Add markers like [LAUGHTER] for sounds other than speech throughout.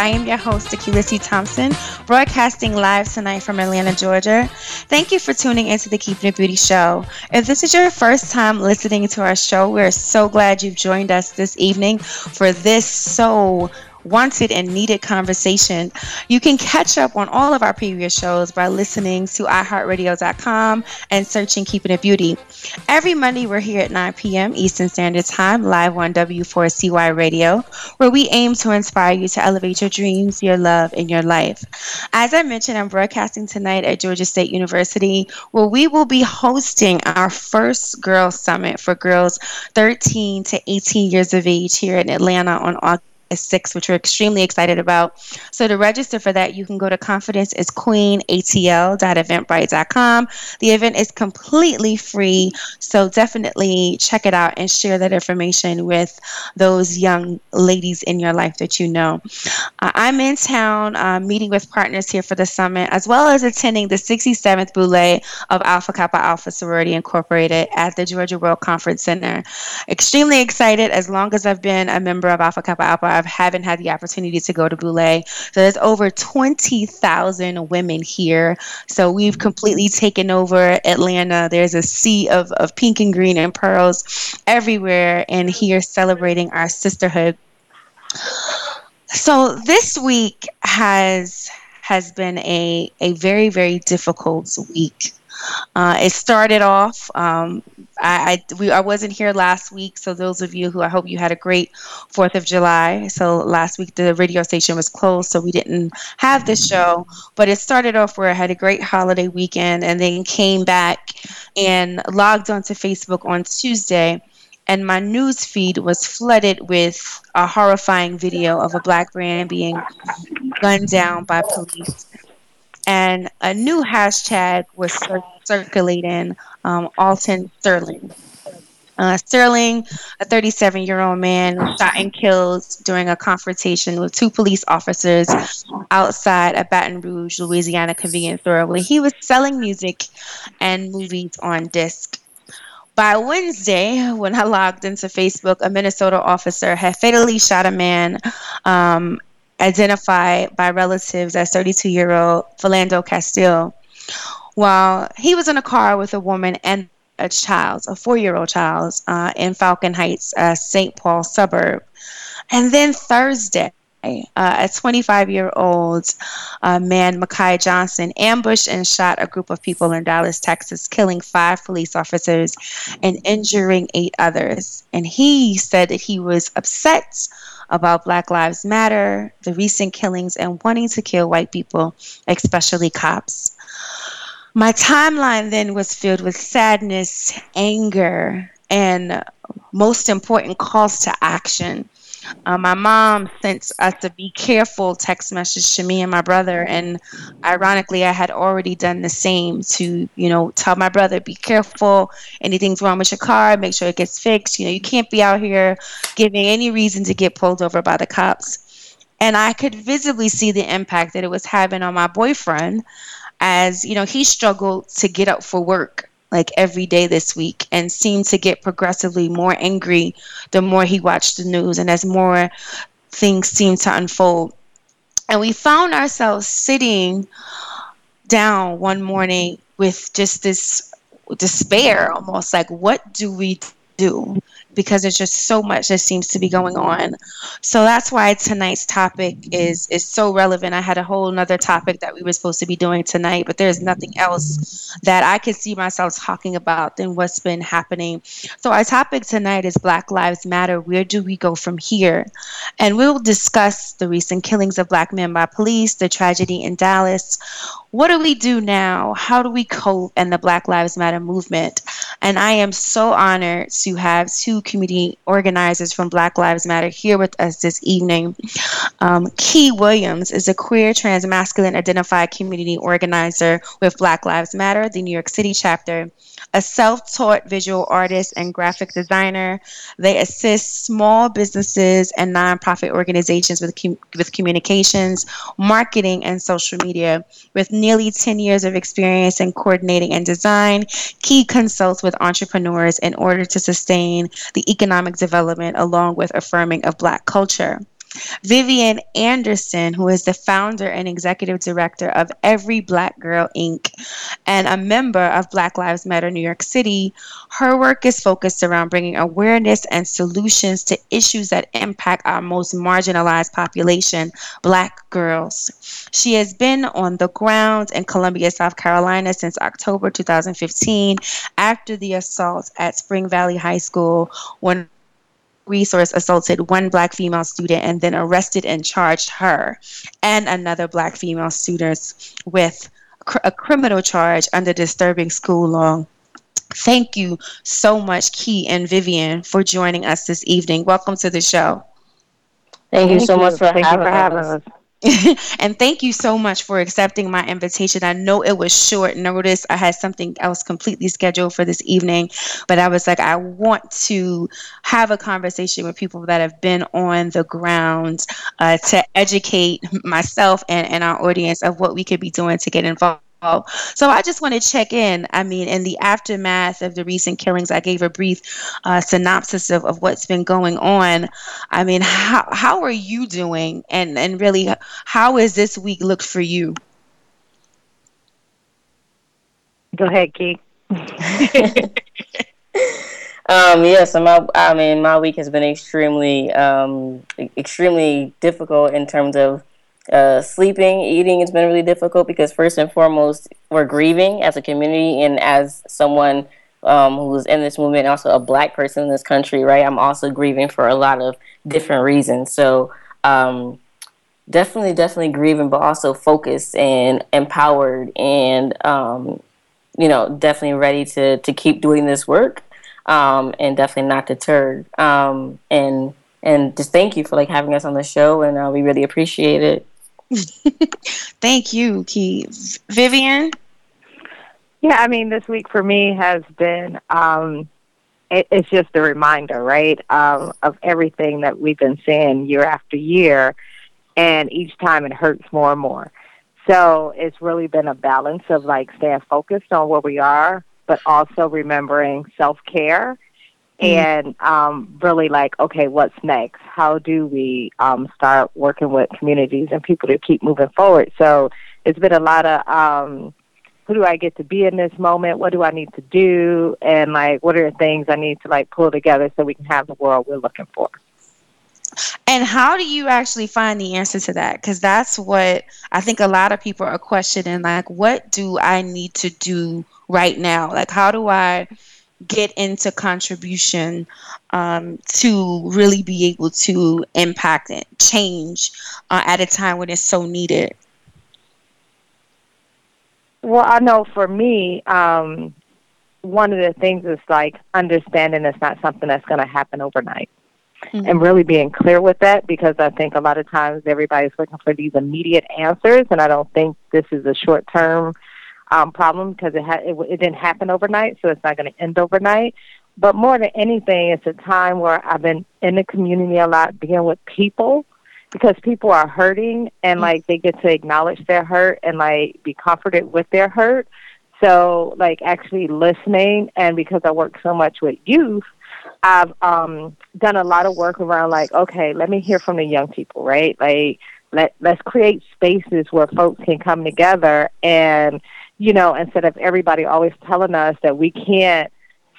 I am your host, Akila C. Thompson, broadcasting live tonight from Atlanta, Georgia. Thank you for tuning into the Keeping It Beauty Show. If this is your first time listening to our show, we're so glad you've joined us this evening for this so wanted and needed conversation. You can catch up on all of our previous shows by listening to iHeartRadio.com and searching Keeping It Beauty. Every Monday, we're here at 9 p.m. Eastern Standard Time, live on W4CY Radio, where we aim to inspire you to elevate your dreams, your love, and your life. As I mentioned, I'm broadcasting tonight at Georgia State University, where we will be hosting our first Girls Summit for girls 13 to 18 years of age here in Atlanta on August. 6, which we're extremely excited about. So to register for that, you can go to confidenceisqueenatl.eventbrite.com. The event is completely free, so definitely check it out and share that information with those young ladies in your life that you know. Uh, I'm in town uh, meeting with partners here for the summit, as well as attending the 67th Boule of Alpha Kappa Alpha Sorority Incorporated at the Georgia World Conference Center. Extremely excited as long as I've been a member of Alpha Kappa Alpha. I haven't had the opportunity to go to Boule. So there's over 20,000 women here. So we've mm-hmm. completely taken over Atlanta. There's a sea of, of pink and green and pearls everywhere, and here celebrating our sisterhood. So this week has has been a, a very, very difficult week. Uh, it started off. Um, I I, we, I wasn't here last week, so those of you who I hope you had a great Fourth of July. So last week the radio station was closed, so we didn't have the show. But it started off where I had a great holiday weekend, and then came back and logged onto Facebook on Tuesday. And my news feed was flooded with a horrifying video of a black man being gunned down by police and a new hashtag was cir- circulating um, Alton Sterling. Uh, Sterling, a 37 year old man, was shot and killed during a confrontation with two police officers outside a Baton Rouge, Louisiana convenience store where he was selling music and movies on disc. By Wednesday, when I logged into Facebook, a Minnesota officer had fatally shot a man um, identified by relatives as 32 year old Philando Castile while he was in a car with a woman and a child, a four year old child, uh, in Falcon Heights, uh, St. Paul suburb. And then Thursday, uh, a 25 year old uh, man, Micah Johnson, ambushed and shot a group of people in Dallas, Texas, killing five police officers and injuring eight others. And he said that he was upset about Black Lives Matter, the recent killings, and wanting to kill white people, especially cops. My timeline then was filled with sadness, anger, and most important, calls to action. Uh, my mom sent us a be careful text message to me and my brother, and ironically, I had already done the same to, you know, tell my brother, be careful. Anything's wrong with your car, make sure it gets fixed. You know, you can't be out here giving any reason to get pulled over by the cops. And I could visibly see the impact that it was having on my boyfriend, as you know, he struggled to get up for work like every day this week and seemed to get progressively more angry the more he watched the news and as more things seemed to unfold. And we found ourselves sitting down one morning with just this despair almost like, what do we do? Because there's just so much that seems to be going on. So that's why tonight's topic is is so relevant. I had a whole another topic that we were supposed to be doing tonight, but there's nothing else that I could see myself talking about than what's been happening. So our topic tonight is Black Lives Matter. Where do we go from here? And we'll discuss the recent killings of black men by police, the tragedy in Dallas, what do we do now? How do we cope in the Black Lives Matter movement? And I am so honored to have two community organizers from Black Lives Matter here with us this evening. Um, Key Williams is a queer, trans, masculine identified community organizer with Black Lives Matter, the New York City chapter a self taught visual artist and graphic designer. They assist small businesses and nonprofit organizations with, com- with communications, marketing, and social media. With nearly 10 years of experience in coordinating and design, Key consults with entrepreneurs in order to sustain the economic development along with affirming of Black culture. Vivian Anderson, who is the founder and executive director of Every Black Girl Inc. and a member of Black Lives Matter New York City. Her work is focused around bringing awareness and solutions to issues that impact our most marginalized population, Black girls. She has been on the ground in Columbia, South Carolina since October 2015 after the assault at Spring Valley High School when resource assaulted one black female student and then arrested and charged her and another black female student with a criminal charge under disturbing school law. Thank you so much, Key and Vivian, for joining us this evening. Welcome to the show. Thank, Thank you so you. much for, having, for having us. us. [LAUGHS] and thank you so much for accepting my invitation. I know it was short notice. I had something else completely scheduled for this evening, but I was like, I want to have a conversation with people that have been on the ground uh, to educate myself and, and our audience of what we could be doing to get involved so I just want to check in. I mean, in the aftermath of the recent killings, I gave a brief uh, synopsis of, of what's been going on. I mean, how how are you doing, and and really, how has this week looked for you? Go ahead, Key. [LAUGHS] Um, yes, my, I mean, my week has been extremely, um, extremely difficult in terms of uh, sleeping, eating has been really difficult because first and foremost, we're grieving as a community and as someone um, who's in this movement, also a black person in this country, right? I'm also grieving for a lot of different reasons. So um, definitely, definitely grieving, but also focused and empowered, and um, you know, definitely ready to to keep doing this work, um, and definitely not deterred. Um, and and just thank you for like having us on the show, and uh, we really appreciate it. [LAUGHS] Thank you, Keith. Vivian? Yeah, I mean, this week for me has been, um, it, it's just a reminder, right, um, of everything that we've been seeing year after year. And each time it hurts more and more. So it's really been a balance of like staying focused on where we are, but also remembering self care. And um, really like, okay, what's next? How do we um, start working with communities and people to keep moving forward? So it's been a lot of um, who do I get to be in this moment? What do I need to do? And like, what are the things I need to like pull together so we can have the world we're looking for? And how do you actually find the answer to that? Because that's what I think a lot of people are questioning. Like, what do I need to do right now? Like, how do I get into contribution um, to really be able to impact and change uh, at a time when it's so needed? Well, I know for me, um, one of the things is like understanding it's not something that's going to happen overnight. Mm-hmm. And really being clear with that because I think a lot of times everybody's looking for these immediate answers, and I don't think this is a short term um, problem because it, ha- it, it didn't happen overnight, so it's not going to end overnight. But more than anything, it's a time where I've been in the community a lot, being with people because people are hurting and mm. like they get to acknowledge their hurt and like be comforted with their hurt. So like actually listening and because I work so much with youth, I've um done a lot of work around like, okay, let me hear from the young people, right? Like let let's create spaces where folks can come together and you know, instead of everybody always telling us that we can't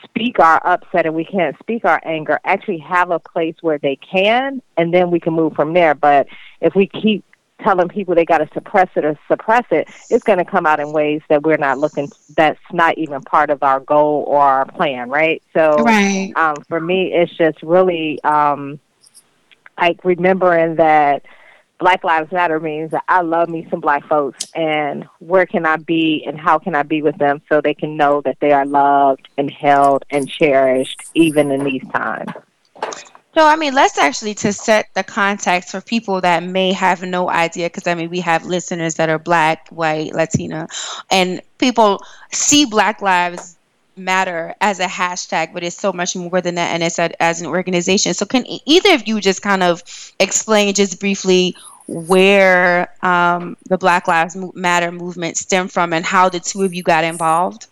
speak our upset and we can't speak our anger, actually have a place where they can, and then we can move from there. But if we keep telling people they got to suppress it or suppress it, it's going to come out in ways that we're not looking. That's not even part of our goal or our plan, right? So, right. Um, for me, it's just really um, like remembering that Black Lives Matter means that I love me some black folks and where can I be and how can I be with them so they can know that they are loved and held and cherished even in these times. So, I mean, let's actually to set the context for people that may have no idea, because I mean, we have listeners that are black, white, Latina, and people see Black Lives Matter as a hashtag, but it's so much more than that, and it's a, as an organization. So, can either of you just kind of explain just briefly where um, the Black Lives Matter movement stemmed from and how the two of you got involved?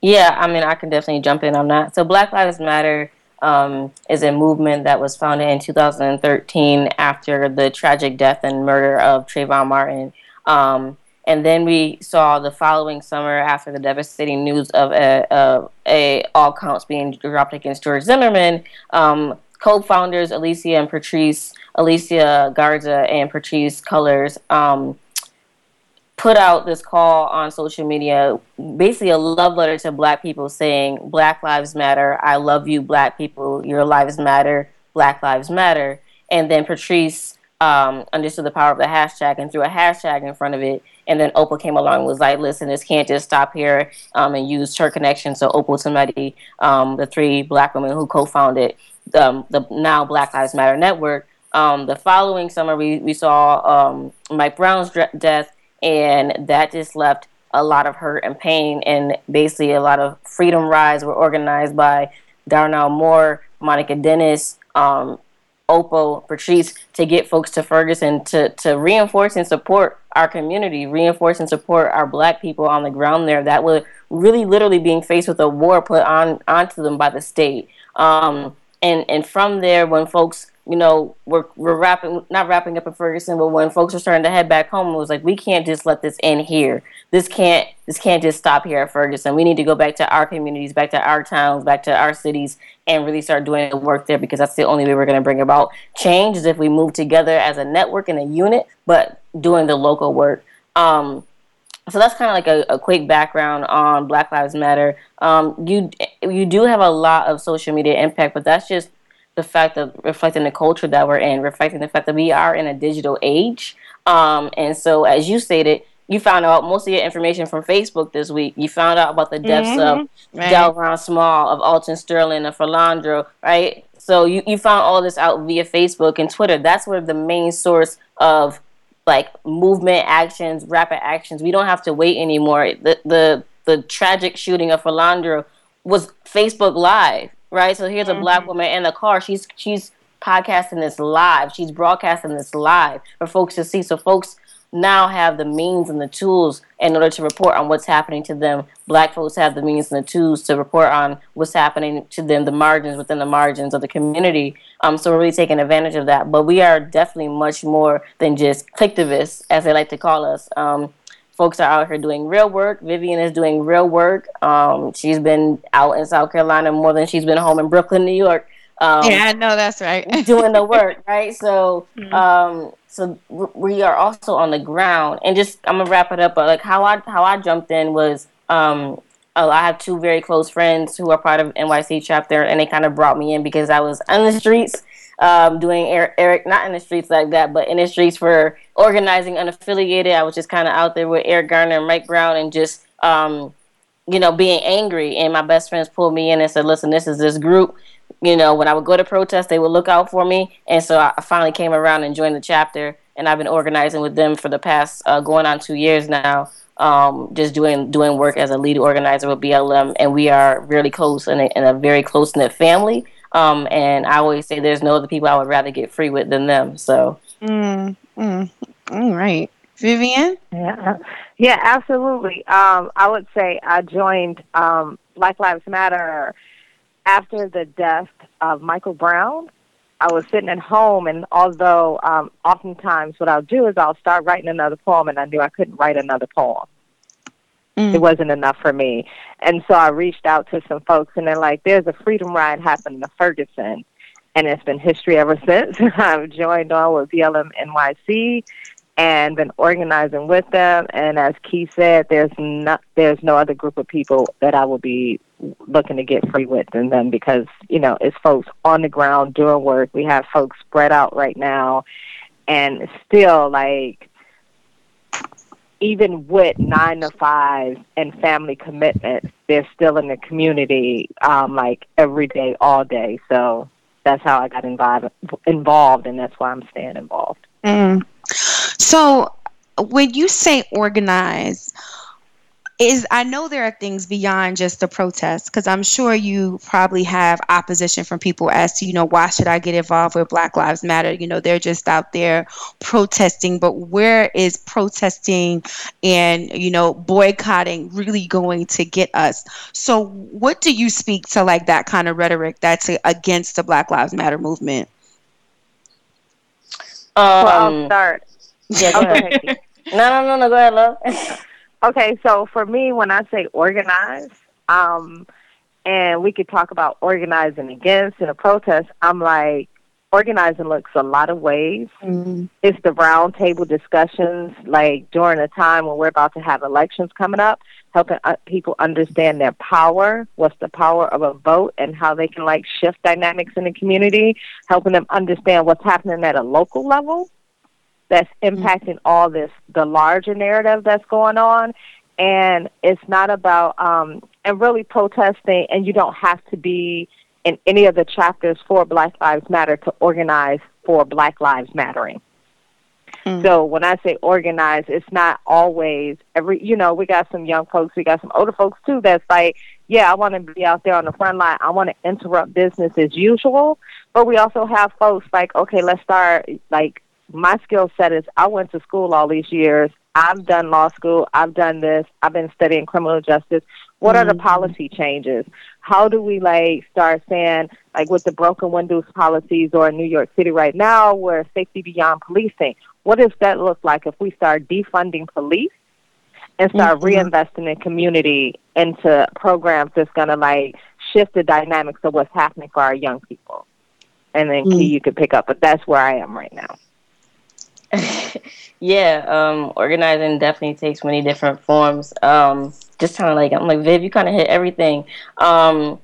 Yeah, I mean, I can definitely jump in on that. So, Black Lives Matter um, is a movement that was founded in 2013 after the tragic death and murder of Trayvon Martin. Um, and then we saw the following summer, after the devastating news of a, a, a all counts being dropped against George Zimmerman, um, co-founders Alicia and Patrisse, Alicia Garza and Patrisse Cullors, um, put out this call on social media, basically a love letter to black people saying, Black Lives Matter, I love you, black people, your lives matter, Black Lives Matter. And then Patrisse um, understood the power of the hashtag and threw a hashtag in front of it. And then Opal came along and was like, listen, this can't just stop here um, and used her connection. So Opal Tometi, um, the three black women who co-founded um, the now Black Lives Matter network. Um, the following summer, we, we saw um, Mike Brown's death, and that just left a lot of hurt and pain. And basically, a lot of freedom rides were organized by Darnell Moore, Monica Dennis, um, Opal, Patrisse to get folks to Ferguson to, to reinforce and support our community, reinforce and support our black people on the ground there that were really literally being faced with a war put on onto them by the state. Um, and and from there, when folks you know, we're we're wrapping not wrapping up in Ferguson, but when folks are starting to head back home, it was like we can't just let this end here. This can't this can't just stop here at Ferguson. We need to go back to our communities, back to our towns, back to our cities, and really start doing the work there because that's the only way we're going to bring about change is if we move together as a network and a unit, but doing the local work. Um, so that's kind of like a, a, quick background on Black Lives Matter. Um, you you do have a lot of social media impact, but that's just the fact of reflecting the culture that we're in, reflecting the fact that we are in a digital age. Um, and so, as you stated, you found out most of your information from Facebook this week. You found out about the deaths mm-hmm. of right. Delrawn Small, of Alton Sterling, of Philando, right? So you, you found all this out via Facebook and Twitter. That's where the main source of like movement actions, rapid actions. We don't have to wait anymore. The the the tragic shooting of Philando was Facebook Live right? So here's mm-hmm. a black mm-hmm. woman in the car. She's she's podcasting this live. She's broadcasting this live for folks to see. So folks now have the means and the tools in order to report on what's happening to them. Black folks have the means and the tools to report on what's happening to them, the margins within the margins of the community. Um, so we're really taking advantage of that. But we are definitely much more than just clicktivists, as they like to call us. Um, folks are out here doing real work. Vivian is doing real work. Um, she's been out in South Carolina more than she's been home in Brooklyn, New York. Um, yeah, I know that's right. doing the work, [LAUGHS] right? So, mm-hmm. um, so we are also on the ground, and just I'm gonna wrap it up. But like how I how I jumped in was um, I have two very close friends who are part of NYC chapter, and they kind of brought me in because I was on the streets um, doing Eric, Eric, not in the streets like that, but in the streets for organizing unaffiliated. I was just kind of out there with Eric Garner and Mike Brown and just, um, you know, being angry. And my best friends pulled me in and said, listen, this is this group. You know, when I would go to protest, they would look out for me. And so I finally came around and joined the chapter. And I've been organizing with them for the past uh, going on two years now. Um, just doing doing work as a lead organizer with BLM, and we are really close and a, and a very close knit family. Um, and I always say there's no other people I would rather get free with than them. So. Mm, mm, all right. Vivian? Yeah, yeah, absolutely. Um, I would say I joined um, Black Lives Matter after the death of Michael Brown. I was sitting at home, and although um, oftentimes what I'll do is I'll start writing another poem, and I knew I couldn't write another poem. Mm. It wasn't enough for me. And so I reached out to some folks, and they're like, there's a freedom ride happening in Ferguson. And it's been history ever [LAUGHS] since. I've joined on with BLM NYC and been organizing with them. And as Keith said, there's not there's no other group of people that I will be looking to get free with than them because you know it's folks on the ground doing work. We have folks spread out right now, and still like even with nine to five and family commitments, they're still in the community um, like every day, all day. So that's how I got involved, involved, and that's why I'm staying involved. Mm. So when you say organize, is I know there are things beyond just the protest because I'm sure you probably have opposition from people as to you know why should I get involved with Black Lives Matter? You know they're just out there protesting, but where is protesting and you know boycotting really going to get us? So what do you speak to like that kind of rhetoric that's against the Black Lives Matter movement? Um, well, I'll start. Yeah, go ahead. [LAUGHS] no, no, no, no. Go ahead, love. [LAUGHS] okay, so for me, when I say organize, um, and we could talk about organizing against in a protest, I'm like, organizing looks a lot of ways. Mm-hmm. It's the roundtable discussions, like during a time when we're about to have elections coming up, helping uh, people understand their power, what's the power of a vote, and how they can like shift dynamics in the community, helping them understand what's happening at a local level that's impacting all this, the larger narrative that's going on. And it's not about, um, and really protesting, and you don't have to be in any of the chapters for Black Lives Matter to organize for Black Lives Mattering. Mm. So when I say organize, it's not always every. You know, we got some young folks, we got some older folks too. That's like, yeah, I want to be out there on the front line. I want to interrupt business as usual. But we also have folks like, okay, let's start. Like my skill set is, I went to school all these years. I've done law school. I've done this. I've been studying criminal justice. What mm-hmm. are the mm-hmm. policy changes? How do we like start saying like with the broken windows policies or in New York City right now where safety beyond policing? What does that look like if we start defunding police and start mm-hmm. reinvesting in community into programs that's gonna like shift the dynamics of what's happening for our young people? And then mm-hmm. Key, you could pick up, but that's where I am right now. [LAUGHS] yeah, um, organizing definitely takes many different forms. Um, just kind of like I'm like Viv, you kind of hit everything. Um,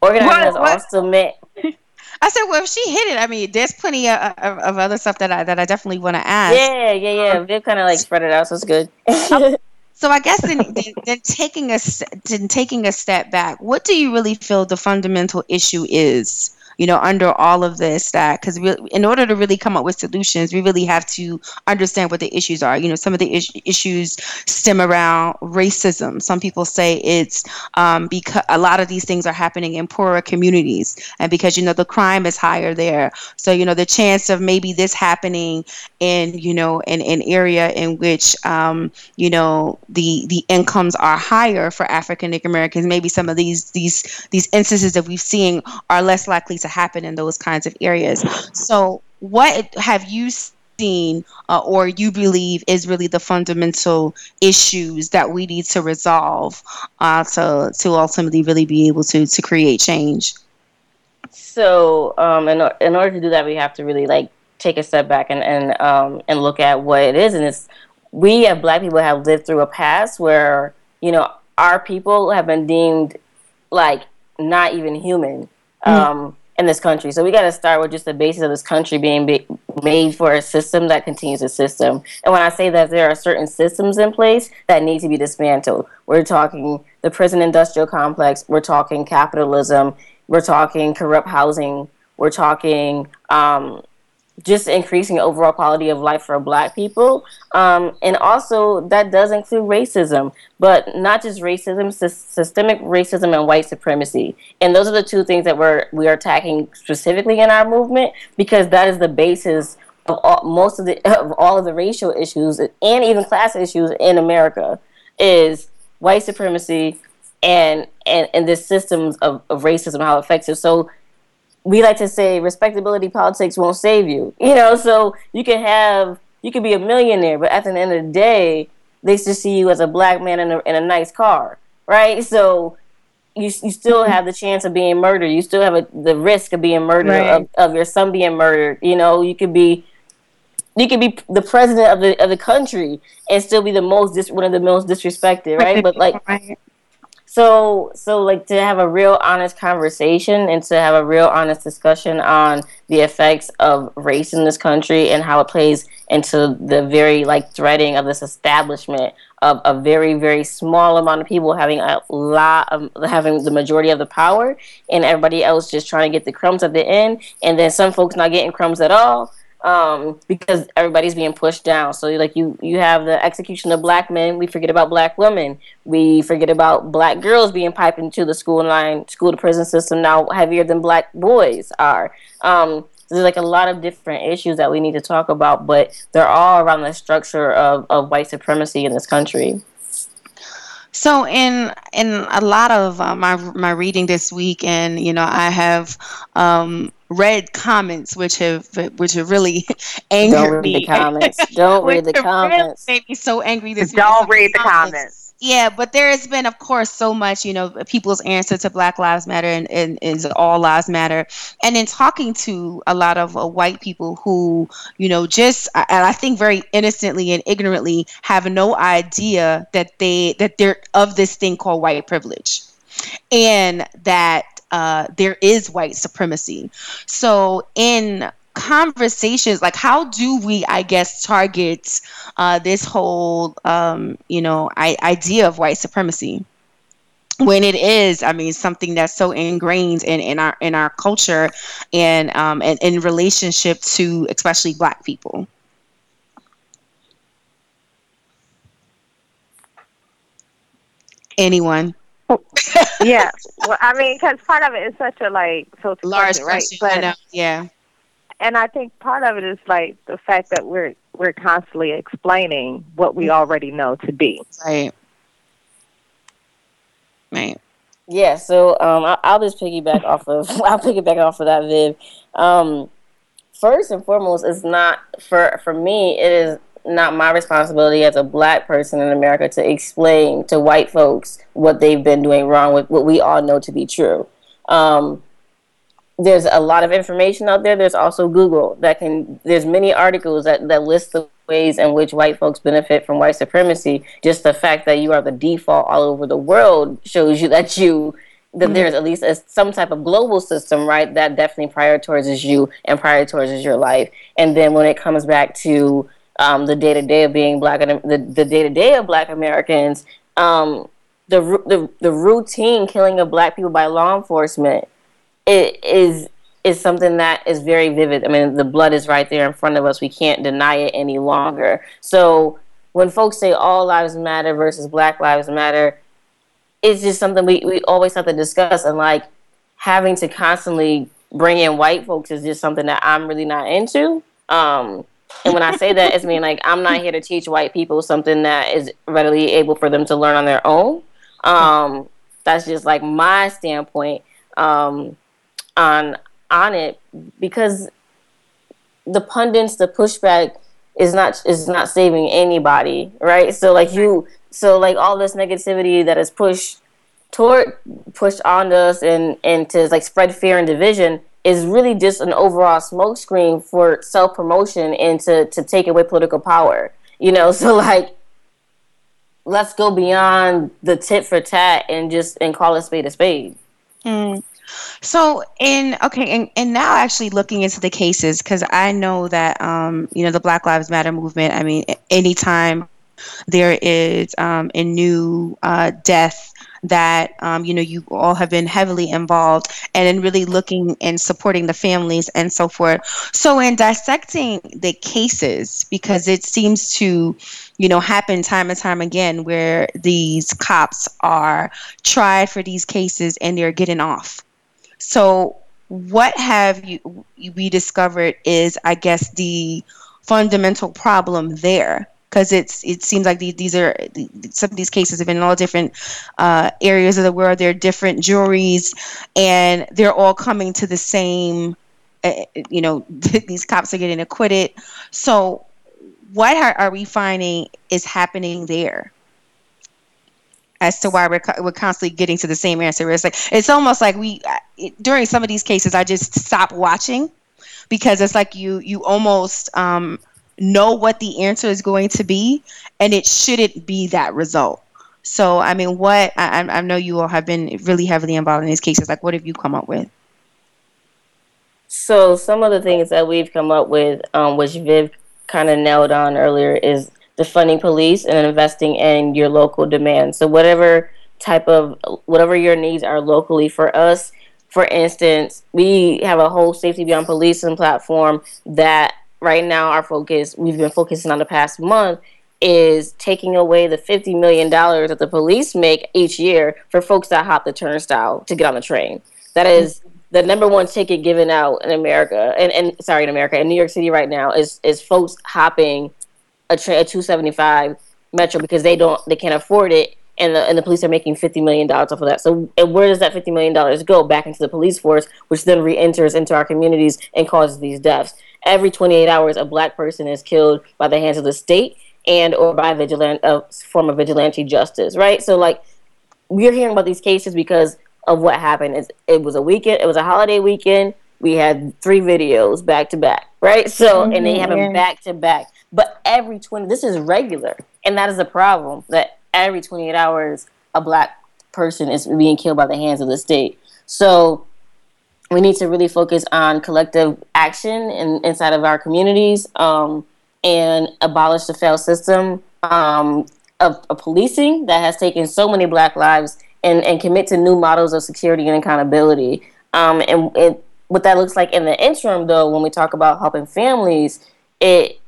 organizing what, what? also meant. [LAUGHS] I said, well, if she hit it, I mean, there's plenty of, of, of other stuff that I that I definitely want to ask. Yeah, yeah, yeah. Viv kind of like spread it out, so it's good. [LAUGHS] so I guess then, then, then, taking a then taking a step back, what do you really feel the fundamental issue is? You know, under all of this that because in order to really come up with solutions, we really have to understand what the issues are. You know, some of the is- issues stem around racism. Some people say it's um, because a lot of these things are happening in poorer communities, and because you know the crime is higher there. So you know the chance of maybe this happening in you know in an area in which um, you know the the incomes are higher for African Americans, maybe some of these these these instances that we've seen are less likely to happen in those kinds of areas. So, what have you seen uh, or you believe is really the fundamental issues that we need to resolve uh, to, to ultimately really be able to, to create change? So, um, in, in order to do that, we have to really like take a step back and and um, and look at what it is. And it's we as Black people have lived through a past where you know our people have been deemed like not even human. Mm-hmm. Um, in this country. So we got to start with just the basis of this country being be- made for a system that continues a system. And when I say that there are certain systems in place that need to be dismantled, we're talking the prison industrial complex, we're talking capitalism, we're talking corrupt housing, we're talking um, just increasing overall quality of life for black people. Um, and also, that does include racism, but not just racism, sy- systemic racism and white supremacy. And those are the two things that we're, we are attacking specifically in our movement because that is the basis of all, most of the [LAUGHS] of all of the racial issues and even class issues in America is white supremacy and and, and this systems of, of racism how it affects it. So we like to say respectability politics won't save you. [LAUGHS] You know, so you can have you could be a millionaire, but at the end of the day, they just see you as a black man in a, in a nice car, right? So you you still have the chance of being murdered. You still have a, the risk of being murdered right. of, of your son being murdered. You know, you could be you could be the president of the of the country and still be the most dis- one of the most disrespected, right? But like, so so like to have a real honest conversation and to have a real honest discussion on the effects of race in this country and how it plays into the very like threading of this establishment of a very very small amount of people having a lot of having the majority of the power and everybody else just trying to get the crumbs at the end and then some folks not getting crumbs at all um, because everybody's being pushed down. So like you you have the execution of black men. We forget about black women. We forget about black girls being piped into the school line, school to prison system now heavier than black boys are. Um, there's like a lot of different issues that we need to talk about, but they're all around the structure of, of white supremacy in this country. So in in a lot of uh, my my reading this week, and you know, I have um, read comments which have which have really [LAUGHS] angered Don't read me. the comments. Don't read the comments. [LAUGHS] Really made me so angry this Don't read the comments. comments. Yeah, but there has been, of course, so much, you know, people's answer to Black Lives Matter and, and is All Lives Matter. And in talking to a lot of uh, white people who, you know, just, and I think very innocently and ignorantly have no idea that they, that they're of this thing called white privilege. And that uh, there is white supremacy. So in conversations like how do we i guess target uh, this whole um, you know I- idea of white supremacy? When it is i mean something that's so ingrained in, in our in our culture and um and in relationship to especially black people. Anyone? Yeah. Well i mean because part of it is such a like so large right? but yeah and I think part of it is like the fact that we're we're constantly explaining what we already know to be. Right. Right. Yeah. So um, I'll, I'll just piggyback off of [LAUGHS] I'll piggyback off of that, Viv. Um, first and foremost, it's not for for me. It is not my responsibility as a black person in America to explain to white folks what they've been doing wrong with what we all know to be true. Um, there's a lot of information out there. There's also Google that can. There's many articles that that list the ways in which white folks benefit from white supremacy. Just the fact that you are the default all over the world shows you that you that mm-hmm. there's at least a, some type of global system, right? That definitely prioritizes you and prioritizes your life. And then when it comes back to um, the day to day of being black and the the day to day of Black Americans, um, the the the routine killing of black people by law enforcement it is is something that is very vivid. I mean, the blood is right there in front of us. We can't deny it any longer. So when folks say all lives matter versus Black Lives Matter, it's just something we, we always have to discuss. And like having to constantly bring in white folks is just something that I'm really not into. Um, and when I say that, it's mean like I'm not here to teach white people something that is readily able for them to learn on their own. Um, that's just like my standpoint. Um, on on it because the pundits, the pushback is not is not saving anybody, right? So like you, so like all this negativity that is pushed toward pushed on us and and to like spread fear and division is really just an overall smokescreen for self promotion and to to take away political power. You know, [LAUGHS] so like let's go beyond the tit for tat and just and call a spade a spade. Mm. So in okay, and, and now actually looking into the cases because I know that um, you know the Black Lives Matter movement. I mean, anytime there is um, a new uh, death that um, you know you all have been heavily involved and in really looking and supporting the families and so forth so in dissecting the cases because it seems to you know happen time and time again where these cops are tried for these cases and they're getting off so, what have you we discovered is, I guess, the fundamental problem there because it's it seems like these, these are some of these cases have been in all different uh, areas of the world. They're different juries, and they're all coming to the same. Uh, you know, [LAUGHS] these cops are getting acquitted. So, what are, are we finding is happening there? As to why we're, we're constantly getting to the same answer. It's like it's almost like we during some of these cases I just stop watching because it's like you you almost um, know what the answer is going to be, and it shouldn't be that result. So I mean, what I, I know you all have been really heavily involved in these cases. Like, what have you come up with? So some of the things that we've come up with, um, which Viv kind of nailed on earlier, is defunding police and investing in your local demand. So whatever type of whatever your needs are locally for us. For instance, we have a whole safety beyond policing platform that right now our focus we've been focusing on the past month is taking away the $50 million that the police make each year for folks that hop the turnstile to get on the train. That is the number one ticket given out in America, and, and sorry, in America, in New York City right now, is, is folks hopping a, tra- a 275 metro because they don't they can't afford it and the and the police are making 50 million dollars off of that. So and where does that 50 million dollars go? Back into the police force which then re-enters into our communities and causes these deaths. Every 28 hours a black person is killed by the hands of the state and or by vigilante a form of vigilante justice right? So like we're hearing about these cases because of what happened. It's, it was a weekend it was a holiday weekend. We had three videos back to back right? So mm-hmm, and they have them back to back but every 20, this is regular. And that is a problem that every 28 hours, a black person is being killed by the hands of the state. So we need to really focus on collective action in, inside of our communities um, and abolish the failed system um, of, of, policing that has taken so many black lives and, and commit to new models of security and accountability. Um, and, and what that looks like in the interim, though, when we talk about helping families, it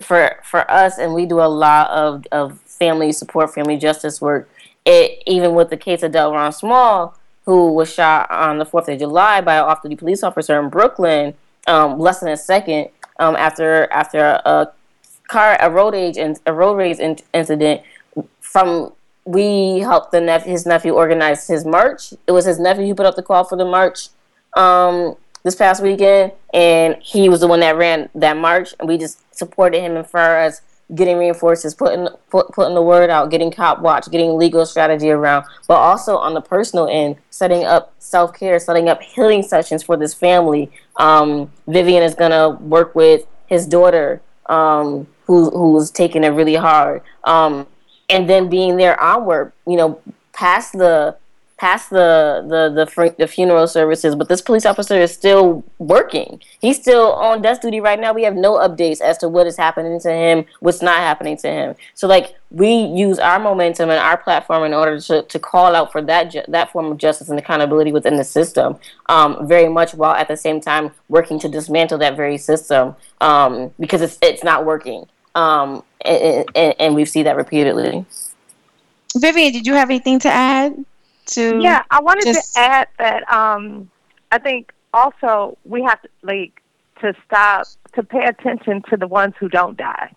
for for us, and we do a lot of of family support, family justice work. It even with the case of Delrawn Small, who was shot on the Fourth of July by an off-duty police officer in Brooklyn, um, less than a second um, after after a car a road age and a road rage in, incident. From we helped the his nephew organize his march. It was his nephew who put up the call for the march. Um, this past weekend, and he was the one that ran that march, and we just supported him as far as getting reinforcements, putting put, putting the word out, getting cop watch, getting legal strategy around, but also on the personal end, setting up self care, setting up healing sessions for this family. Um, Vivian is gonna work with his daughter, um, who who's taking it really hard, um, and then being there onward, you know, past the past the the the, the funeral services, but this police officer is still working. He's still on desk duty right now. We have no updates as to what is happening to him, what's not happening to him. So like we use our momentum and our platform in order to, to call out for that ju- that form of justice and accountability within the system. Um, very much while at the same time working to dismantle that very system um, because it's it's not working. Um, and, and, and we see that repeatedly. Vivian, did you have anything to add? To yeah i wanted just... to add that um i think also we have to like to stop to pay attention to the ones who don't die.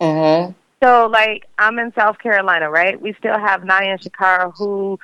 Mm-hmm. so like i'm in south carolina right? We still have nadia shakara who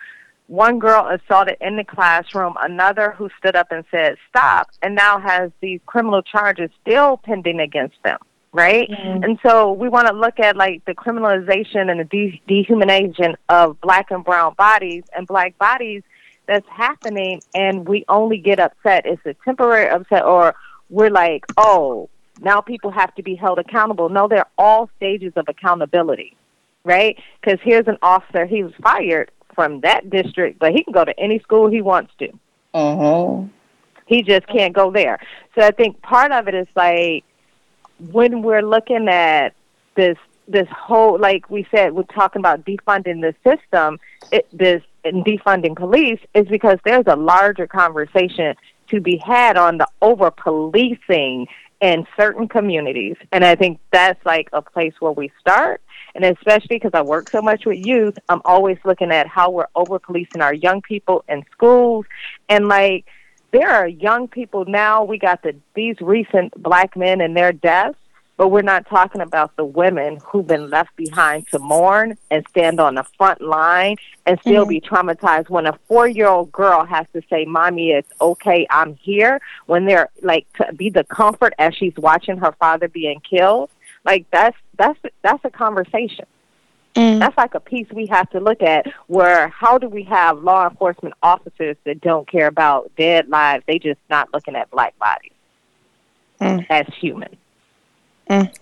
one girl assaulted in the classroom another who stood up and said stop and now has these criminal charges still pending against them right? Mm-hmm. And so we want to look at like the criminalization and the de- dehumanization of black and brown bodies and black bodies that's happening, and we only get upset. It's a temporary upset, or we're like, oh, now people have to be held accountable. No, they're all stages of accountability, right? Because here's an officer, he was fired from that district, but he can go to any school he wants to. Uh-huh. He just can't go there. So I think part of it is like when we're looking at this this whole like we said we're talking about defunding the system it, this and defunding police is because there's a larger conversation to be had on the over policing in certain communities. And i think that's like a place where we start. And especially because i work so much with youth i'm always looking at how we're over policing our young people in schools. And like there are young people now. We got the these recent black men and their deaths, but we're not talking about the women who've been left behind to mourn and stand on the front line and still mm-hmm. be traumatized. When a four year old girl has to say, "Mommy, it's okay, I'm here," when they're like to be the comfort as she's watching her father being killed. like that's that's that's a conversation. Mm. That's like a piece we have to look at where how do we have law enforcement officers that don't care about dead lives? They just not looking at black bodies mm. as human. Mm.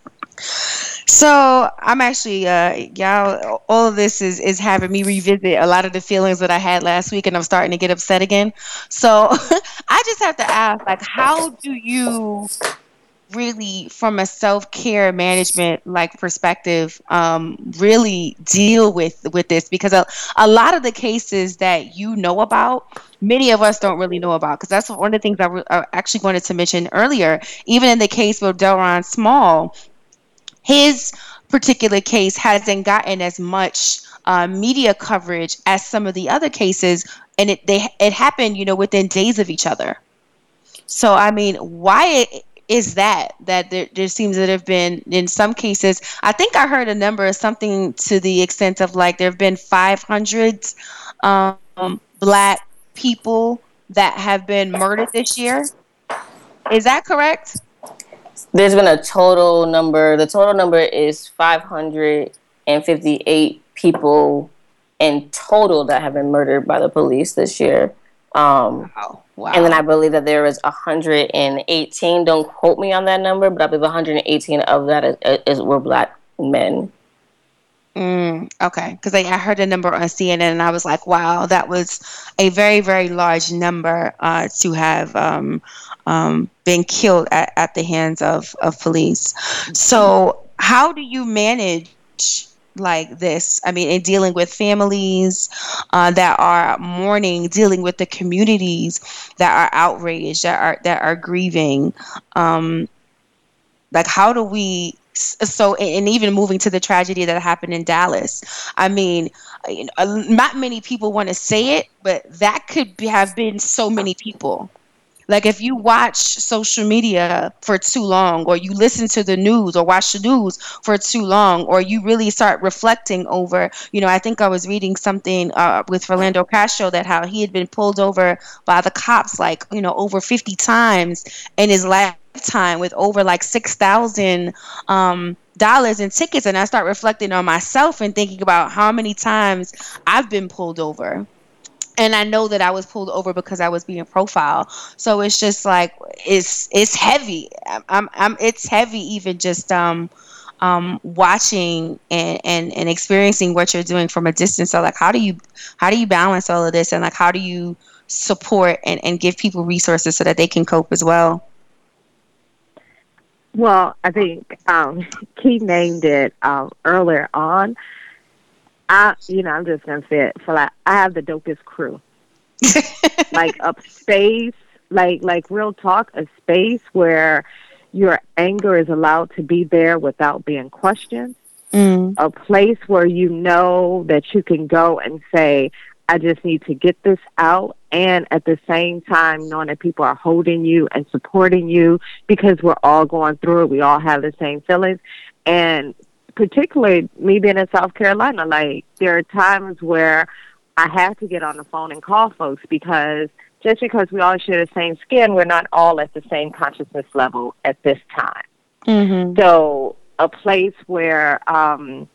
So I'm actually, uh, y'all, all of this is is having me revisit a lot of the feelings that I had last week, and I'm starting to get upset again. So [LAUGHS] I just have to ask, like, how do you really from a self-care management like perspective um, really deal with with this because a, a lot of the cases that you know about many of us don't really know about because that's one of the things I, re- I actually wanted to mention earlier. Even in the case with Delrawn Small his particular case hasn't gotten as much uh, media coverage as some of the other cases and it they it happened you know within days of each other. So I mean, why is that that there, there seems to have been in some cases i think i heard a number of something to the extent of like there have been 500 um, black people that have been murdered this year. Is that correct? There's been a total number the total number is 558 people in total that have been murdered by the police this year. Um, wow. Wow. And then I believe that there was 118. Don't quote me on that number, but I believe 118 of that is, is were black men. Mm, okay, because I, I, heard a number on CNN and I was like, wow, that was a very, very large number uh, to have um, um, been killed at, at the hands of, of police. So, how do you manage like this. I mean, in dealing with families uh, that are mourning, dealing with the communities that are outraged, that are that are grieving. Um, like, how do we? So, and even moving to the tragedy that happened in Dallas. I mean, not many people want to say it, but that could be, have been so many people. Like if you watch social media for too long, or you listen to the news or watch the news for too long, or you really start reflecting over, you know, I think I was reading something uh, with Philando Castile that how he had been pulled over by the cops like, you know, over 50 times in his lifetime with over like 6,000 um, dollars in tickets. And I start reflecting on myself and thinking about how many times I've been pulled over and I know that I was pulled over because I was being profiled. So it's just like it's it's heavy. I'm, I'm it's heavy even just um um watching and, and and experiencing what you're doing from a distance. So like how do you how do you balance all of this and like how do you support and, and give people resources so that they can cope as well? Well, I think um, [LAUGHS] named it um, earlier on. I, you know, I'm just gonna say it for like I have the dopest crew. [LAUGHS] like a space, like like real talk, a space where your anger is allowed to be there without being questioned. Mm. A place where you know that you can go and say, I just need to get this out. And at the same time, knowing that people are holding you and supporting you because we're all going through it. We all have the same feelings. And particularly me being in South Carolina, like there are times where I have to get on the phone and call folks because just because we all share the same skin, we're not all at the same consciousness level at this time. Mm-hmm. So a place where um,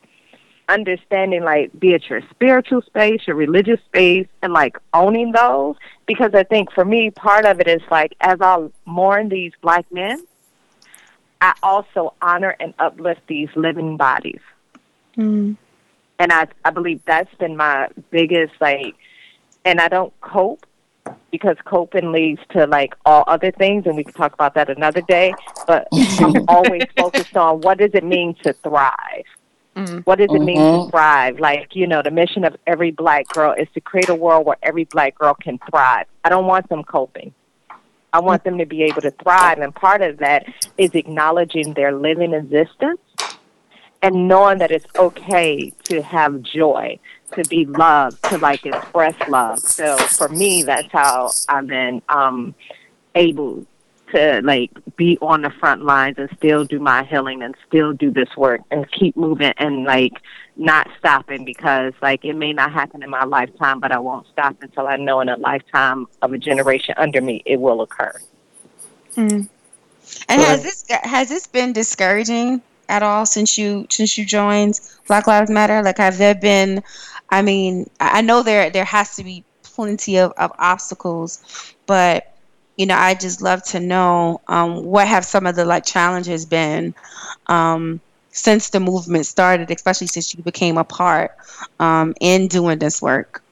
understanding, like, be it your spiritual space, your religious space, and like owning those, because I think for me, part of it is like as I mourn these black men, I also honor and uplift these living bodies. Mm. And I, I believe that's been my biggest, like, and I don't cope because coping leads to like all other things, and we can talk about that another day. But [LAUGHS] I'm always focused on what does it mean to thrive? Mm-hmm. What does it mean to mm-hmm. thrive? Like, you know, the mission of every black girl is to create a world where every black girl can thrive. I don't want them coping. I want them to be able to thrive. And part of that is acknowledging their living existence and knowing that it's okay to have joy, to be loved, to like express love. So for me, that's how I've been um, able to like be on the front lines and still do my healing and still do this work and keep moving and like not stopping because like it may not happen in my lifetime but I won't stop until I know in a lifetime of a generation under me it will occur. Mm. And has this has this been discouraging at all since you since you joined Black Lives Matter? Like, have there been? I mean, I know there there has to be plenty of, of obstacles, but you know, I just love to know um, what have some of the like challenges been um, since the movement started, especially since you became a part um, in doing this work.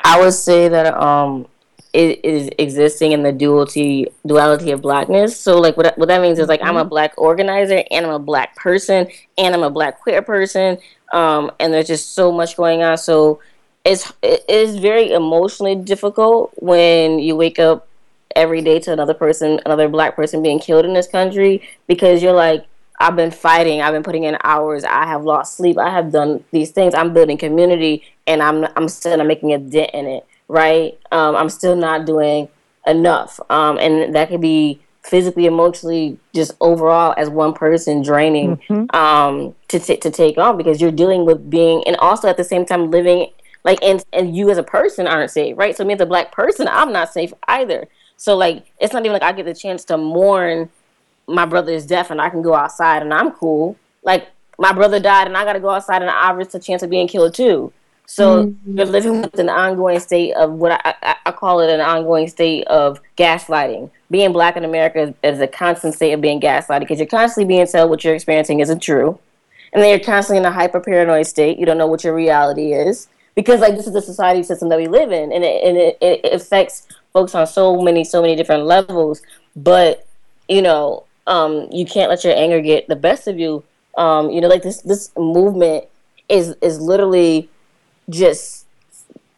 I would say that um, it is existing in the duality duality of blackness. So like what what that means is like I'm a mm-hmm. black organizer and I'm a black person and I'm a black queer person. Um, and there's just so much going on. So it's it is very emotionally difficult when you wake up every day to another person, another black person being killed in this country because you're like I've been fighting. I've been putting in hours. I have lost sleep. I have done these things. I'm building community, and I'm I'm still not making a dent in it. Right? Um, I'm still not doing enough, um, and that could be physically, emotionally, just overall as one person draining mm-hmm. um, to t- to take on because you're dealing with being, and also at the same time living like and and you as a person aren't safe, right? So me as a black person, I'm not safe either. So like it's not even like I get the chance to mourn my brother is deaf and I can go outside and I'm cool. Like my brother died and I got to go outside and I risk a chance of being killed too. So mm-hmm. you're living with an ongoing state of what I, I, I, call it an ongoing state of gaslighting. Being black in America is, is a constant state of being gaslighted because you're constantly being told what you're experiencing isn't true. And then you're constantly in a hyper paranoid state. You don't know what your reality is because like this is the society system that we live in and it, and it, it affects folks on so many so many different levels. But you know, um, you can't let your anger get the best of you. Um, you know, like this this movement is is literally just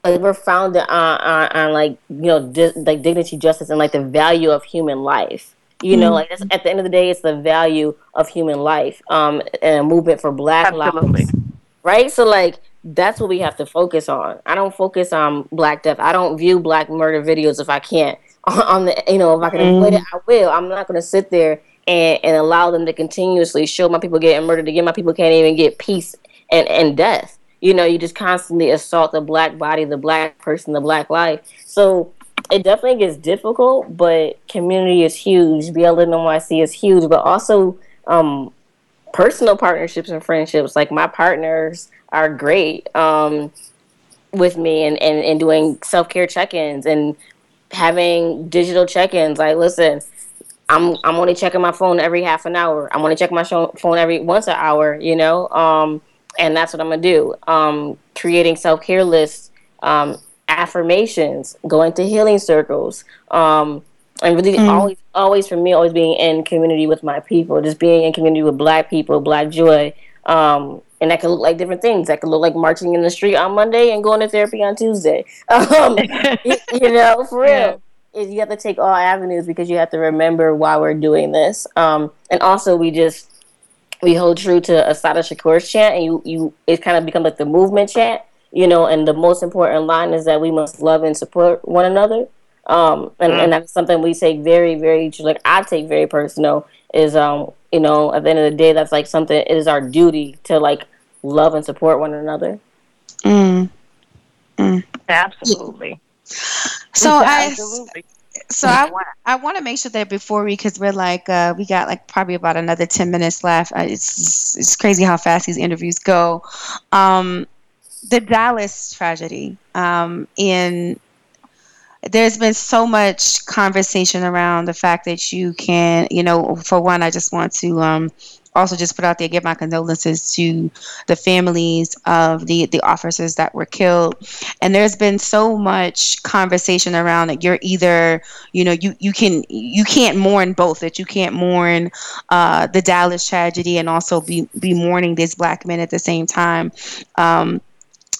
like we're founded on, on, on like you know di- like dignity, justice, and like the value of human life. You know, mm-hmm. like at the end of the day, it's the value of human life. Um, and a movement for Black Absolutely. lives, right? So like that's what we have to focus on. I don't focus on Black death. I don't view Black murder videos if I can't [LAUGHS] on the you know if I can avoid it, I will. I'm not going to sit there and, and allow them to continuously show my people getting murdered again. My people can't even get peace and, and death. You know, you just constantly assault the black body, the black person, the black life. So it definitely gets difficult, but community is huge. BLM is huge, but also um, personal partnerships and friendships. Like my partners are great um, with me and, and, and doing self care check ins and having digital check ins. Like, listen, I'm I'm only checking my phone every half an hour. I'm only checking my phone every once an hour. You know, um, and that's what I'm gonna do. Um, creating self care lists, um, affirmations, going to healing circles, um, and really mm. always always for me always being in community with my people, just being in community with Black people, Black joy. Um, and that can look like different things. That could look like marching in the street on Monday and going to therapy on Tuesday. [LAUGHS] Um, you, you know, for [LAUGHS] real. Yeah is you have to take all avenues because you have to remember why we're doing this. Um, and also we just we hold true to Assata Shakur's chant, and you you it kind of become like the movement chant, you know. And the most important line is that we must love and support one another. Um, and, mm and that's something we take very, very like I take very personal. Is um, you know, at the end of the day, that's like something. It is our duty to like love and support one another. Mm. Mm. Absolutely. So I so I want I want to make sure that before we because we're like uh, we got like probably about another ten minutes left. Uh, it's it's crazy how fast these interviews go. Um, the Dallas tragedy um, in there's been so much conversation around the fact that you can, you know, for one, I just want to um, also just put out there give my condolences to the families of the the officers that were killed. And there's been so much conversation around that you're either you know you you can you can't mourn both that you can't mourn uh, the Dallas tragedy and also be be mourning these black men at the same time. Um,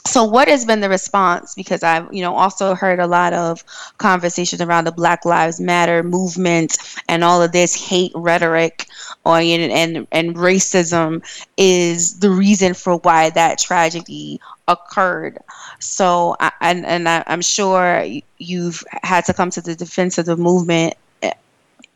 so what has been the response? Because i've you know also heard a lot of conversations around the black lives matter movement and all of this hate rhetoric or and and, and racism is the reason for why that tragedy occurred. So I, and and I, i'm sure you've had to come to the defense of the movement eh,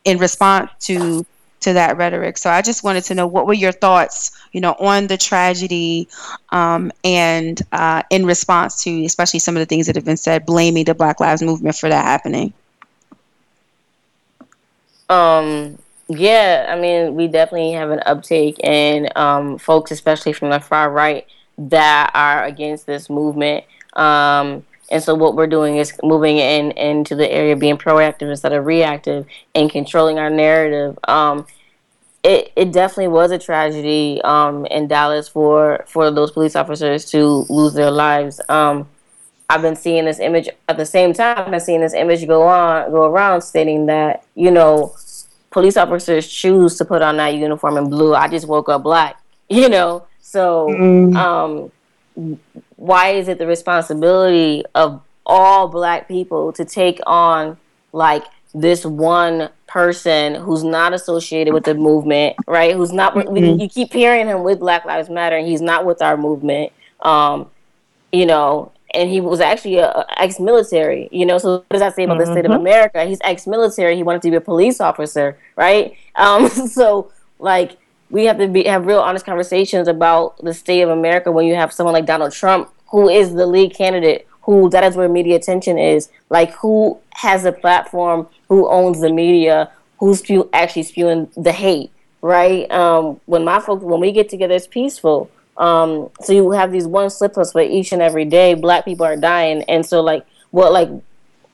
in response to to that rhetoric. So I just wanted to know what were your thoughts, you know, on the tragedy, um, and uh, in response to especially some of the things that have been said, blaming the Black Lives Movement for that happening. Um, Yeah, I mean, we definitely have an uptake in um, folks, especially from the far right, that are against this movement. Um, and so what we're doing is moving in into the area, being proactive instead of reactive, and controlling our narrative. Um, it, it definitely was a tragedy um, in Dallas for for those police officers to lose their lives. Um, I've been seeing this image at the same time. I've been seeing this image go on go around stating that you know police officers choose to put on that uniform in blue. I just woke up black, [LAUGHS] you know. So mm-hmm. Why is it the responsibility of all black people to take on like this one person who's not associated with the movement, right? Who's not, mm-hmm. you keep hearing him with Black Lives Matter, and he's not with our movement. Um, you know, and he was actually a, a ex-military. You know, so what does that say about mm-hmm. the state of mm-hmm. America? He's ex-military. He wanted to be a police officer, right? Um, [LAUGHS] so like we have to be have real honest conversations about the state of America when you have someone like Donald Trump, who is the lead candidate, who that is where media attention is. Like who has a platform, who owns the media, who's spew- actually spewing the hate, right? Um, when my folks, when we get together, it's peaceful. Um, so you have these one slip ups, but each and every day, black people are dying, and so like what like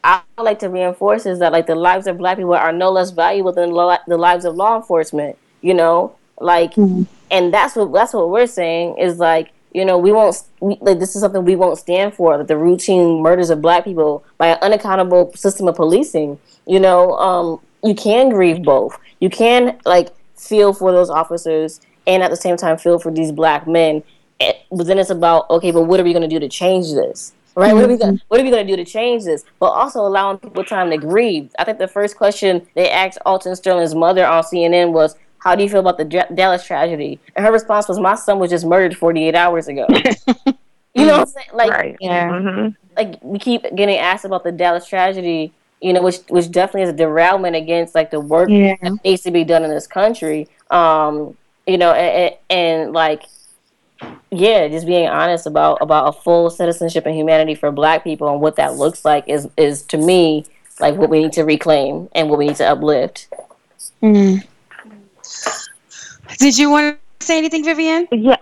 I like to reinforce is that like the lives of black people are no less valuable than lo- the lives of law enforcement. You know, like, mm-hmm. and that's what that's what we're saying is like you know we won't we, like this is something we won't stand for that the routine murders of black people by an unaccountable system of policing. You know, um, you can grieve both. You can like feel for those officers and at the same time feel for these black men. But then it's about okay, but what are we going to do to change this? Right? Mm-hmm. What are we gonna, what are we going to do to change this? But also allowing people time to grieve. I think the first question they asked Alton Sterling's mother on CNN was, "How do you feel about the D- Dallas tragedy?" And her response was, "My son was just murdered 48 hours ago." [LAUGHS] you know what I'm saying? Like, right. yeah, mm-hmm. like we keep getting asked about the Dallas tragedy, you know, which which definitely is a derailment against like the work yeah. that needs to be done in this country. Um, you know, and, and like yeah, just being honest about about a full citizenship and humanity for Black people and what that looks like is is to me like what we need to reclaim and what we need to uplift. Mm. Did you want to say anything, Vivian? Yeah,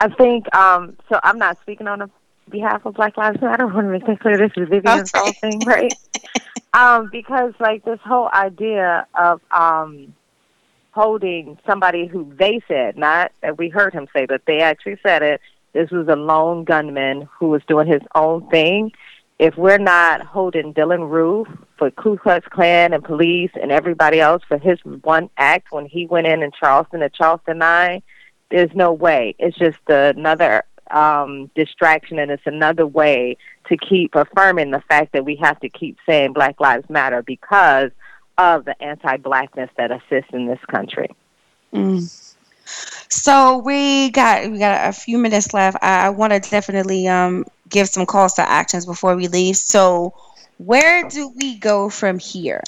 I think um, so. I'm not speaking on behalf of Black Lives Matter. [LAUGHS] I want to make that clear. This is Vivian's okay. whole thing, right? [LAUGHS] um, because like this whole idea of um, holding somebody who they said, not that we heard him say, but they actually said it. This was a lone gunman who was doing his own thing. If we're not holding Dylann Roof for Ku Klux Klan and police and everybody else for his one act when he went in in Charleston at Charleston 9, there's no way. It's just another um, distraction and it's another way to keep affirming the fact that we have to keep saying Black Lives Matter because of the anti-blackness that exists in this country. Mm. So we got we got a few minutes left. I, I want to definitely um, give some calls to actions before we leave. So where do we go from here?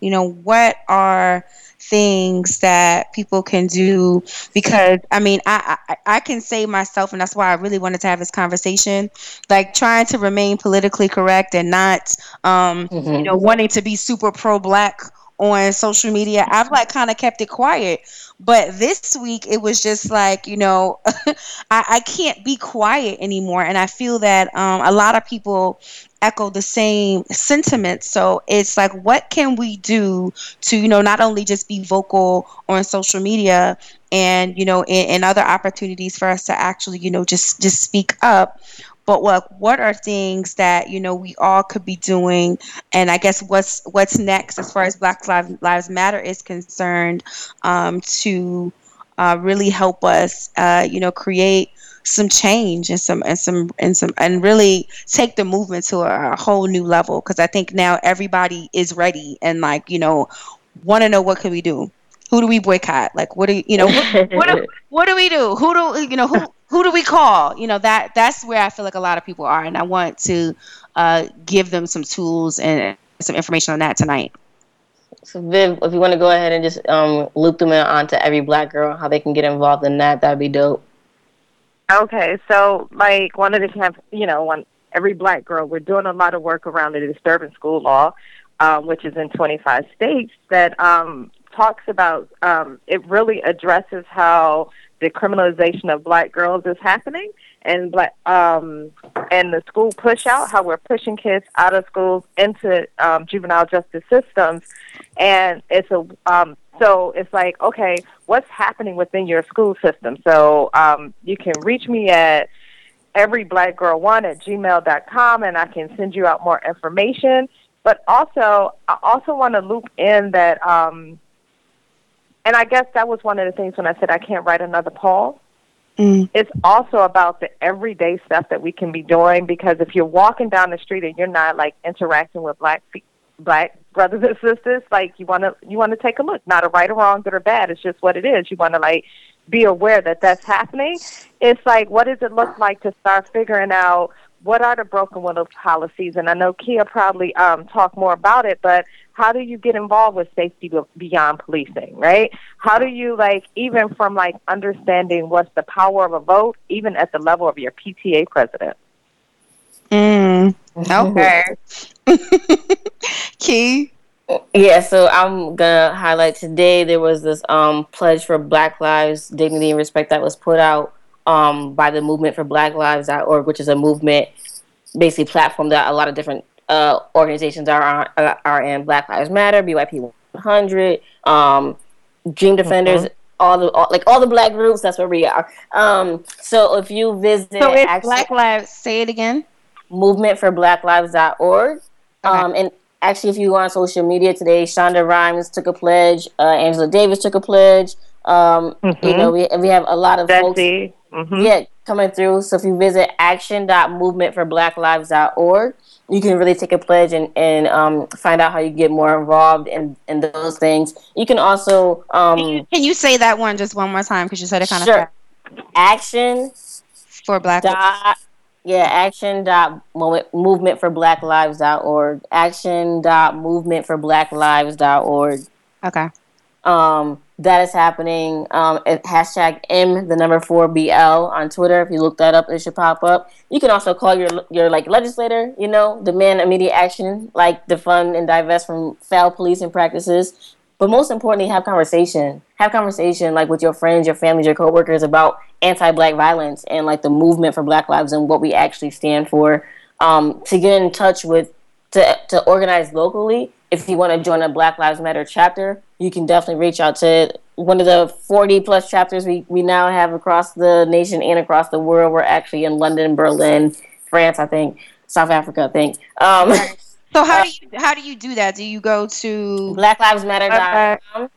You know, what are things that people can do because I mean I, I, I can say myself and that's why I really wanted to have this conversation like trying to remain politically correct and not um mm-hmm. you know wanting to be super pro black on social media I've like kind of kept it quiet but this week it was just like you know [LAUGHS] I, I can't be quiet anymore and I feel that um, a lot of people echo the same sentiment. So it's like, what can we do to, you know, not only just be vocal on social media and, you know, in and, other opportunities for us to actually, you know, just just speak up, but what what are things that you know we all could be doing? And i guess what's what's next as far as black lives, lives matter is concerned um, to uh, really help us uh, you know create some change and some and some and some and really take the movement to a, a whole new level. Because I think now everybody is ready and like you know want to know what can we do? Who do we boycott? Like what do you, you know what, what, do, [LAUGHS] what do we do? Who do you know who who do we call you know that that's where I feel like a lot of people are and I want to uh, give them some tools and some information on that tonight. So Viv, if you want to go ahead and just um, loop them in onto every black girl, how they can get involved in that, that'd be dope. Okay, so like one of the camp, you know, one every black girl, we're doing a lot of work around the disturbing school law, um, which is in 25 states that um, talks about um, it really addresses how the criminalization of black girls is happening and black um, and the school push out how we're pushing kids out of schools into um, juvenile justice systems. And it's a um, so it's like okay what's happening within your school system? So um, you can reach me at every black girl one at gmail.com and i can send you out more information. But also i also want to loop in that um, and I guess that was one of the things when I said I can't write another Paul. Mm. It's also about the everyday stuff that we can be doing because if you're walking down the street and you're not like interacting with black black brothers and sisters, like you want to you want to take a look. Not a right or wrong, good or bad. It's just what it is. You want to like be aware that that's happening. It's like what does it look like to start figuring out what are the broken window policies? And I know Kia probably um, talk more about it, but how do you get involved with safety beyond policing, right? How do you like even from like understanding what's the power of a vote, even at the level of your PTA president? Mm, okay. [LAUGHS] Key. Yeah, so I'm gonna highlight today. There was this um, pledge for Black Lives, Dignity, and Respect that was put out um, by the Movement for Black Lives.org, which is a movement basically platform that a lot of different uh, organizations are on, are in Black Lives Matter, BYP 100, um, Dream Defenders. Mm-hmm. All the all, like all the black groups, that's where we are. Um, so if you visit, so it's actually, Black Lives. Say it again. Movement for Black Lives.org. Okay. Um, and actually, if you go on social media today, Shonda Rhimes took a pledge. Uh, Angela Davis took a pledge. Um, mm-hmm. You know, we we have a lot of folks. Mm-hmm. Yeah, coming through. So if you visit action.movementforblacklivesOrg, you can really take a pledge and, and um, find out how you get more involved in, in those things. You can also. Um, can, you, can, you, say that one just one more time? Because you said it kind sure. of. Action for Black dot, Yeah, action dot movement for black lives.org. Action dot movement for black lives.org. Okay. Um, that is happening. Um, hashtag M the number four BL on Twitter. If you look that up, it should pop up. You can also call your your like legislator. You know, demand immediate action, like defund and divest from foul policing practices. But most importantly, have conversation. Have conversation like with your friends, your families, your coworkers about anti-black violence and like the movement for Black lives and what we actually stand for. Um, to get in touch with to to organize locally if you want to join a Black Lives Matter chapter, you can definitely reach out to one of the 40 plus chapters we, we now have across the nation and across the world. We're actually in London, Berlin, France, I think, South Africa, I think. Um, so how do [LAUGHS] you how do you do that? Do you go to Black Lives blacklivesmatter.com?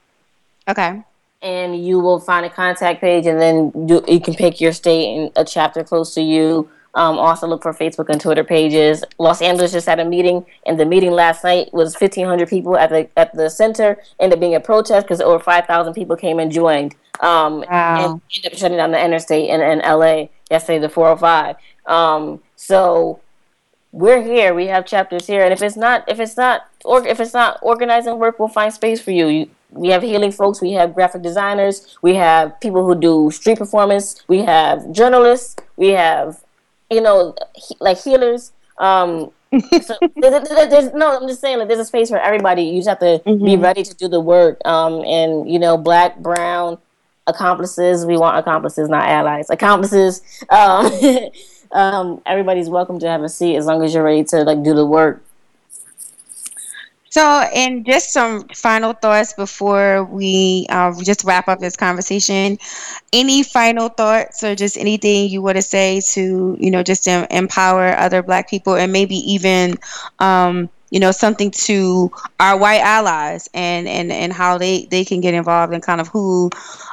Okay. And you will find a contact page, and then you, you can pick your state and a chapter close to you. Um, also look for Facebook and Twitter pages. Los Angeles just had a meeting, and the meeting last night was 1,500 people at the at the center. Ended up being a protest because over 5,000 people came and joined. Um, wow. And ended up shutting down the interstate in, in LA yesterday, the 405. Um, so we're here. We have chapters here, and if it's not if it's not or if it's not organizing work, we'll find space for you. you we have healing folks, we have graphic designers, we have people who do street performance, we have journalists, we have you know, he, like healers. Um, so [LAUGHS] there's, there's, no, I'm just saying like there's a space for everybody. You just have to mm-hmm. be ready to do the work. Um, and you know, black, brown accomplices. We want accomplices, not allies. Accomplices. [LAUGHS] Um, [LAUGHS] um, everybody's welcome to have a seat as long as you're ready to like do the work. So, and just some final thoughts before we uh, just wrap up this conversation. Any final thoughts, or just anything you want to say to you know just empower other Black people, and maybe even um, you know something to our white allies and and and how they they can get involved and kind of who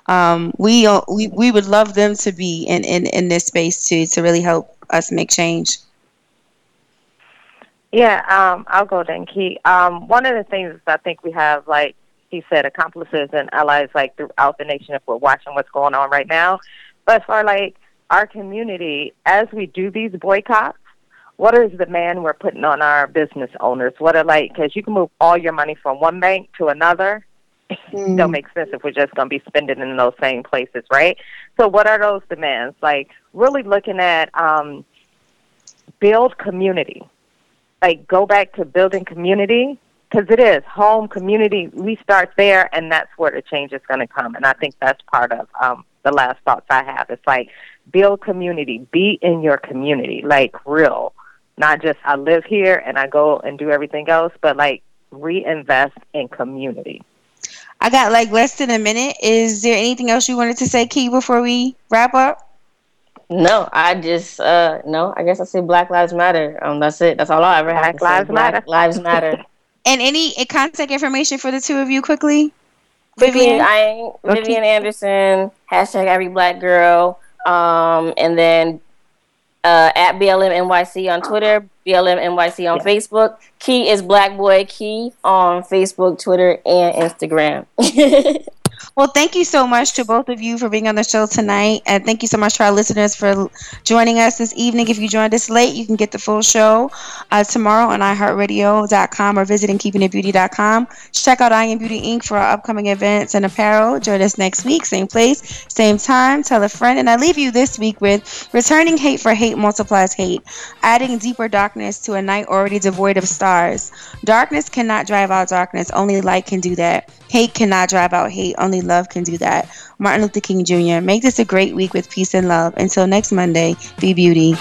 um, we we we would love them to be in in in this space to to really help us make change. Yeah, um, I'll go then, Key. Um, one of the things I think we have, like he said, accomplices and allies like throughout the nation if we're watching what's going on right now. But for like our community, as we do these boycotts, what is the demand we're putting on our business owners? What are like, because you can move all your money from one bank to another. [LAUGHS] Mm. Don't make sense if we're just going to be spending in those same places, right? So, what are those demands? Like, really looking at um, build community like go back to building community because it is home community. We start there, and that's where the change is going to come. And I think that's part of um, the last thoughts I have. It's like build community, be in your community, like real, not just I live here and I go and do everything else, but like reinvest in community. I got like less than a minute. Is there anything else you wanted to say, Key, before we wrap up? No, I just uh no. I guess I say Black Lives Matter. Um, that's it. That's all I ever have Black Lives say. Black Matter. Lives Matter. [LAUGHS] and any contact information for the two of you, quickly. Vivian, I Vivian Anderson hashtag Every Black Girl. Um, and then uh, at BLM NYC on Twitter, BLM NYC on yeah. Facebook. Key is Black Boy Key on Facebook, Twitter, and Instagram. [LAUGHS] Well, thank you so much to both of you for being on the show tonight. And thank you so much to our listeners for joining us this evening. If you joined us late, you can get the full show uh, tomorrow on iHeartRadio.com or visiting KeepingItBeauty.com. Check out I Am Beauty Inc. for our upcoming events and apparel. Join us next week, same place, same time. Tell a friend. And I leave you this week with Returning Hate for Hate Multiplies Hate, adding deeper darkness to a night already devoid of stars. Darkness cannot drive out darkness, only light can do that. Hate cannot drive out hate, only love can do that. Martin Luther King Jr. Make this a great week with peace and love. Until next Monday, be beauty.